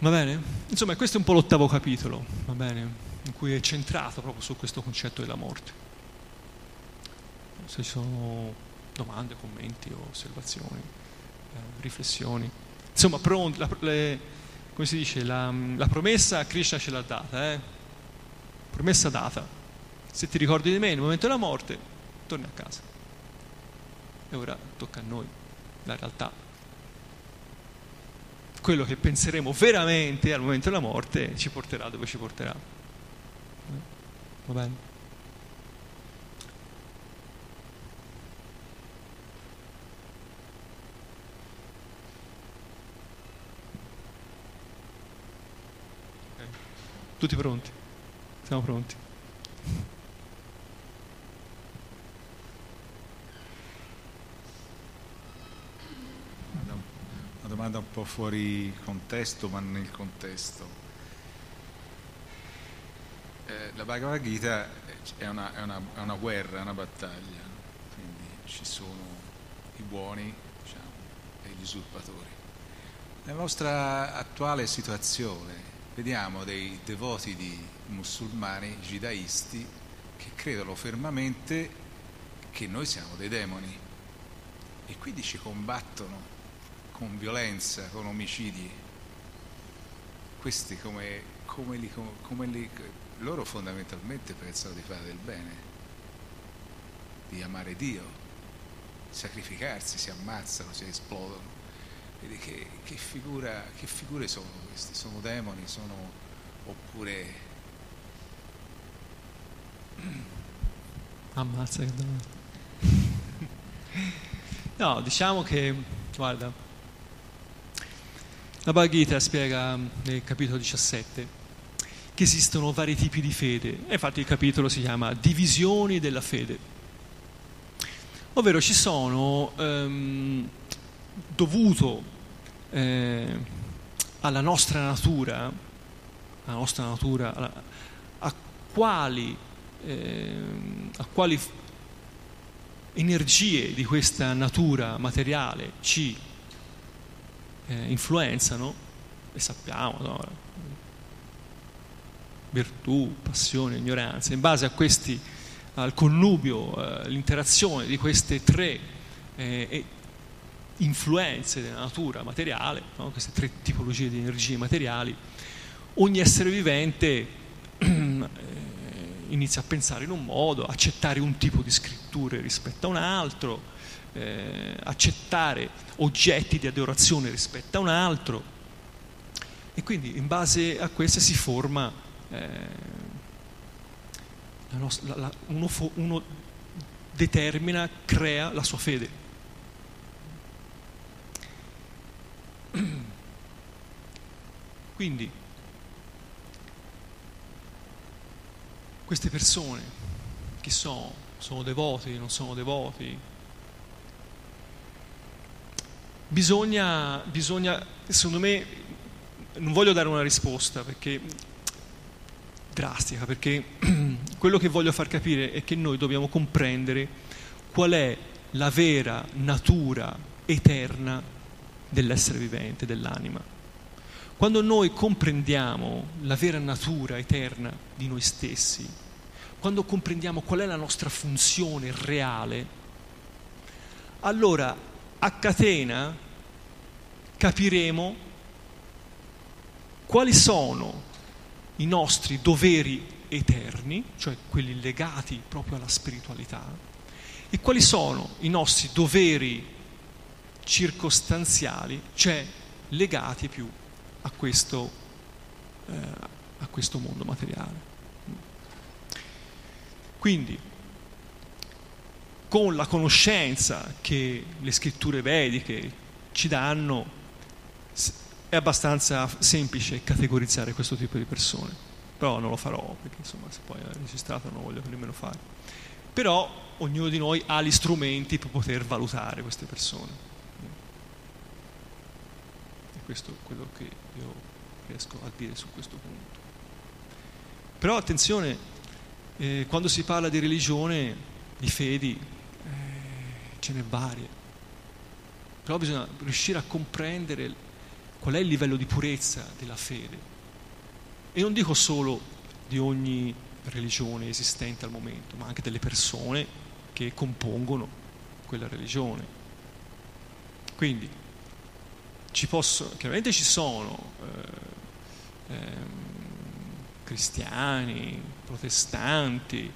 Va bene? Insomma, questo è un po' l'ottavo capitolo, va bene? In cui è centrato proprio su questo concetto della morte. Se ci sono domande, commenti osservazioni, eh, riflessioni. Insomma, pronti, la, le, come si dice, la, la, promessa Krishna ce l'ha data, eh? Promessa data. Se ti ricordi di me nel momento della morte, torni a casa. E ora tocca a noi, la realtà quello che penseremo veramente al momento della morte ci porterà dove ci porterà. Va bene? Tutti pronti? Siamo pronti? Domanda un po' fuori contesto, ma nel contesto. Eh, la Bhagavad Gita è una, è, una, è una, guerra, è una battaglia, quindi ci sono i buoni diciamo, e gli usurpatori. Nella nostra attuale situazione vediamo dei devoti di musulmani, jidaisti, che credono fermamente che noi siamo dei demoni e quindi ci combattono con violenza, con omicidi. Questi come, come, li, come li, loro fondamentalmente pensano di fare del bene, di amare Dio, sacrificarsi, si ammazzano, si esplodono. Vedi che, che, figura, che figure sono queste? Sono demoni? Sono oppure... Ammazza che domanda. No, diciamo che, guarda, la Bhagavad Gita spiega mm, nel capitolo 17 che esistono vari tipi di fede, infatti il capitolo si chiama Divisioni della fede, ovvero ci sono ehm, dovuto eh, alla nostra natura, alla nostra natura, alla, a quali, eh, a quali energie di questa natura materiale ci eh, influenzano, e sappiamo, no? virtù, passione, ignoranza, in base questi, al connubio, eh, l'interazione di queste tre eh, influenze della natura materiale, no? queste tre tipologie di energie materiali, ogni essere vivente eh, inizia a pensare in un modo, accettare un tipo di scritture rispetto a un altro, eh, accettare oggetti di adorazione rispetto a un altro e quindi in base a questo si forma eh, la nostra, la, uno, uno determina, crea la sua fede. Quindi queste persone, chi sono? Sono devoti, non sono devoti? Bisogna, bisogna, secondo me, non voglio dare una risposta perché drastica, perché quello che voglio far capire è che noi dobbiamo comprendere qual è la vera natura eterna dell'essere vivente, dell'anima. Quando noi comprendiamo la vera natura eterna di noi stessi, quando comprendiamo qual è la nostra funzione reale, allora a catena capiremo quali sono i nostri doveri eterni, cioè quelli legati proprio alla spiritualità, e quali sono i nostri doveri circostanziali, cioè legati più a questo, eh, a questo mondo materiale. Quindi con la conoscenza che le scritture vediche ci danno, è abbastanza semplice categorizzare questo tipo di persone, però non lo farò perché insomma se poi è registrato non voglio nemmeno fare. Però ognuno di noi ha gli strumenti per poter valutare queste persone. Questo è quello che io riesco a dire su questo punto. Però attenzione, eh, quando si parla di religione, di fedi, ce n'è varie. Però bisogna riuscire a comprendere qual è il livello di purezza della fede. E non dico solo di ogni religione esistente al momento, ma anche delle persone che compongono quella religione. Quindi ci possono, chiaramente ci sono eh, eh, cristiani, protestanti,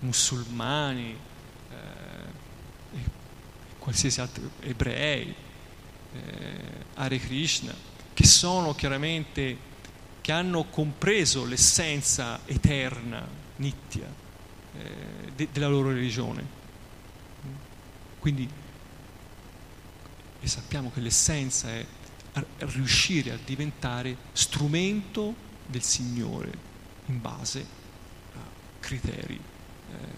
musulmani, qualsiasi altro, ebrei, eh, Hare Krishna, che sono chiaramente, che hanno compreso l'essenza eterna, nitya, eh, de, della loro religione. Quindi, e sappiamo che l'essenza è riuscire a diventare strumento del Signore in base a criteri eh,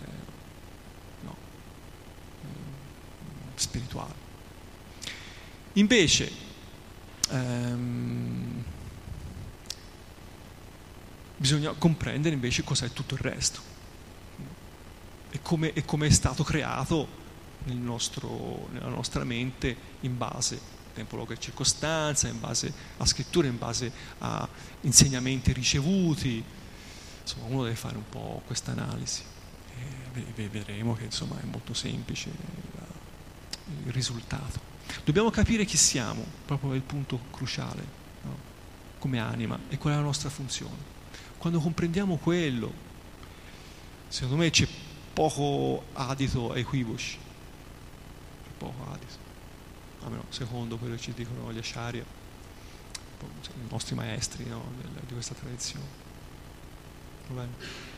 spirituali. Invece, ehm, bisogna comprendere invece cos'è tutto il resto e come, e come è stato creato nel nostro, nella nostra mente in base a tempo, luogo e circostanza, in base a scritture, in base a insegnamenti ricevuti. Insomma, uno deve fare un po' questa analisi vedremo che insomma è molto semplice il risultato. Dobbiamo capire chi siamo, proprio è il punto cruciale, no? come anima e qual è la nostra funzione. Quando comprendiamo quello, secondo me c'è poco adito a equivoci, c'è poco adito, almeno secondo quello che ci dicono gli Asciaria, i nostri maestri no? di questa tradizione. Va bene?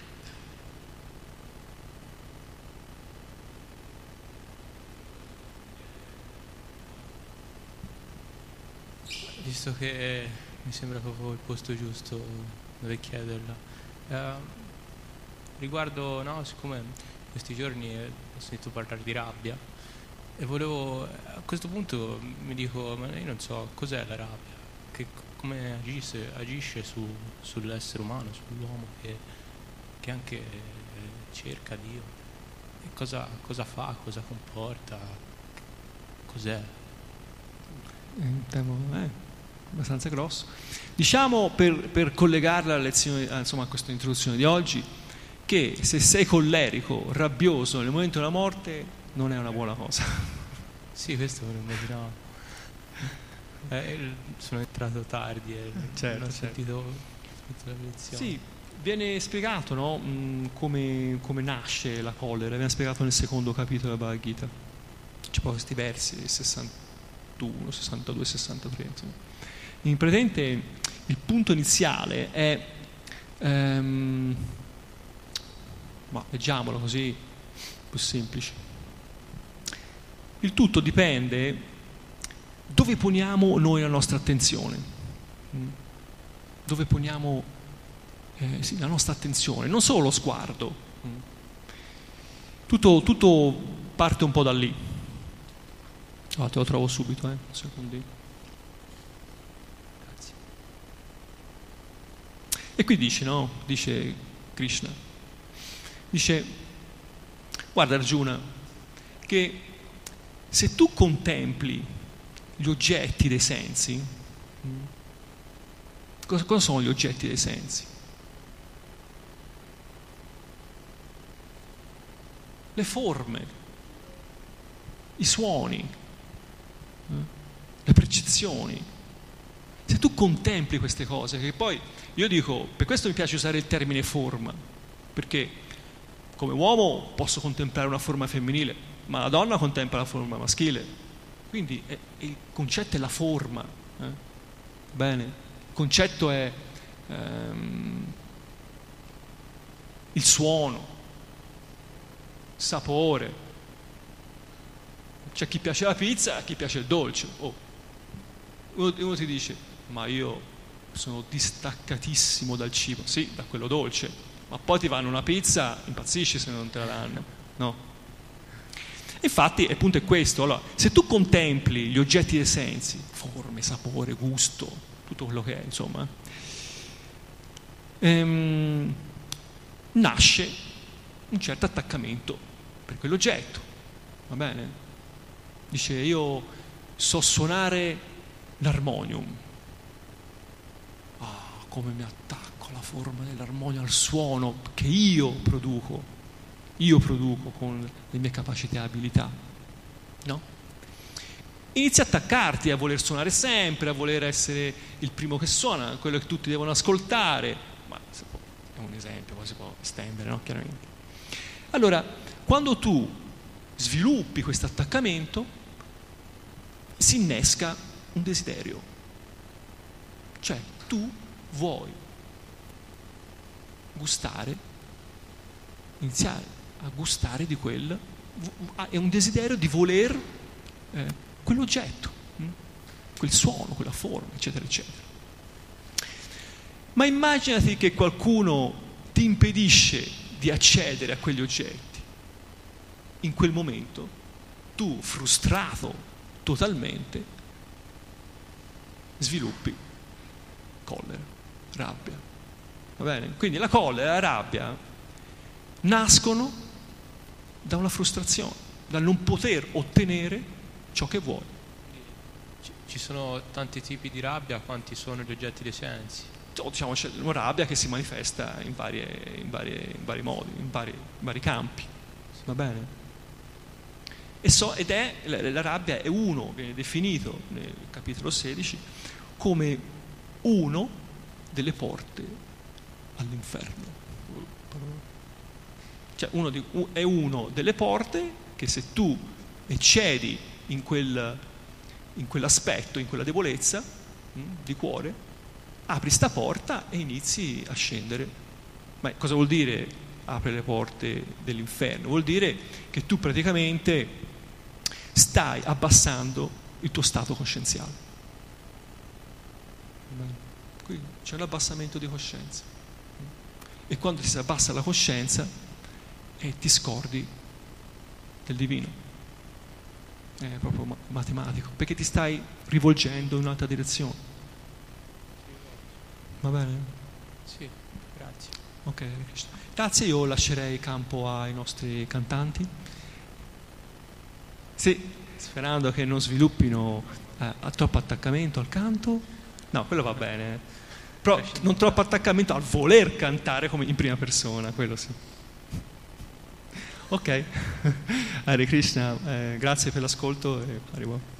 Visto che mi sembra proprio il posto giusto dove chiederla. Eh, riguardo, no, siccome questi giorni ho sentito parlare di rabbia e volevo, a questo punto mi dico, ma io non so cos'è la rabbia, che, come agisce, agisce su, sull'essere umano, sull'uomo che, che anche eh, cerca Dio, e cosa, cosa fa, cosa comporta, cos'è. Temo, eh abbastanza grosso. Diciamo per, per collegarla alla lezione, insomma, a questa introduzione di oggi, che se sei collerico, rabbioso nel momento della morte, non è una buona cosa. Sì, questo me lo immaginavo. Eh, sono entrato tardi e certo, non ho certo. sentito, sentito la lezione. Sì, viene spiegato no? mm, come, come, nasce la collera, viene spiegato nel secondo capitolo della Bhagavad Gita. C'è poi questi versi 61, 62, 63. Insomma. In presente il punto iniziale è, ehm, ma leggiamolo così, più semplice. Il tutto dipende dove poniamo noi la nostra attenzione, mm? dove poniamo eh, sì, la nostra attenzione, non solo lo sguardo. Mm? Tutto, tutto parte un po' da lì. Ah, te lo trovo subito, eh, un E qui dice, no? Dice Krishna. Dice, guarda Arjuna, che se tu contempli gli oggetti dei sensi, mm, cosa, cosa sono gli oggetti dei sensi? Le forme, i suoni, eh, le percezioni. Se tu contempli queste cose, che poi io dico, per questo mi piace usare il termine forma, perché come uomo posso contemplare una forma femminile, ma la donna contempla la forma maschile. Quindi è, il concetto è la forma. Eh? Bene, il concetto è ehm, il suono, il sapore. C'è chi piace la pizza e chi piace il dolce. Oh. Uno, uno ti dice, ma io sono distaccatissimo dal cibo, sì, da quello dolce, ma poi ti vanno una pizza, impazzisci se non te la danno, no? Infatti, il punto è questo. Allora, se tu contempli gli oggetti dei sensi, forme, sapore, gusto, tutto quello che è, insomma, ehm, nasce un certo attaccamento per quell'oggetto. Va bene? Dice, io so suonare l'armonium. Come mi attacco la forma dell'armonium al suono che io produco io produco con le mie capacità e abilità. No? Inizi a attaccarti a voler suonare sempre, a voler essere il primo che suona, quello che tutti devono ascoltare, ma è un esempio, poi si può estendere, no? Chiaramente. Allora, quando tu sviluppi questo attaccamento, si innesca un desiderio. Cioè, tu vuoi gustare, iniziare a gustare di quel, è un desiderio di voler eh, quell'oggetto, hm? quel suono, quella forma, eccetera, eccetera. Ma immaginati che qualcuno ti impedisce di accedere a quegli oggetti. In quel momento tu, frustrato totalmente, sviluppi collera, rabbia. Va bene? Quindi la collera e la rabbia nascono da una frustrazione, dal non poter ottenere ciò che vuoi. Ci sono tanti tipi di rabbia, quanti sono gli oggetti dei sensi? O diciamo c'è una rabbia che si manifesta in, varie, in, varie, in vari modi, in vari, in vari campi. Va bene? So, ed è, la, la rabbia è uno, viene definito nel capitolo 16 come uno delle porte all'inferno cioè uno di, è uno delle porte che se tu eccedi in, quel, in quell'aspetto, in quella debolezza mh, hm, di cuore, apri sta porta e inizi a scendere. Ma cosa vuol dire apre le porte dell'inferno? Vuol dire che tu praticamente stai abbassando il tuo stato coscienziale. Quindi c'è un abbassamento di coscienza. E quando si abbassa la coscienza, e ti scordi del divino. È proprio matematico, perché ti stai rivolgendo in un'altra direzione. Va bene? Sì, grazie. Ok, grazie. Io lascerei campo ai nostri cantanti. Sì, sperando che non sviluppino eh, troppo attaccamento al canto. No, quello va bene. Però non troppo attaccamento al voler cantare come in prima persona, quello sì. Ok, Hare Krishna, eh, grazie per l'ascolto e arrivo.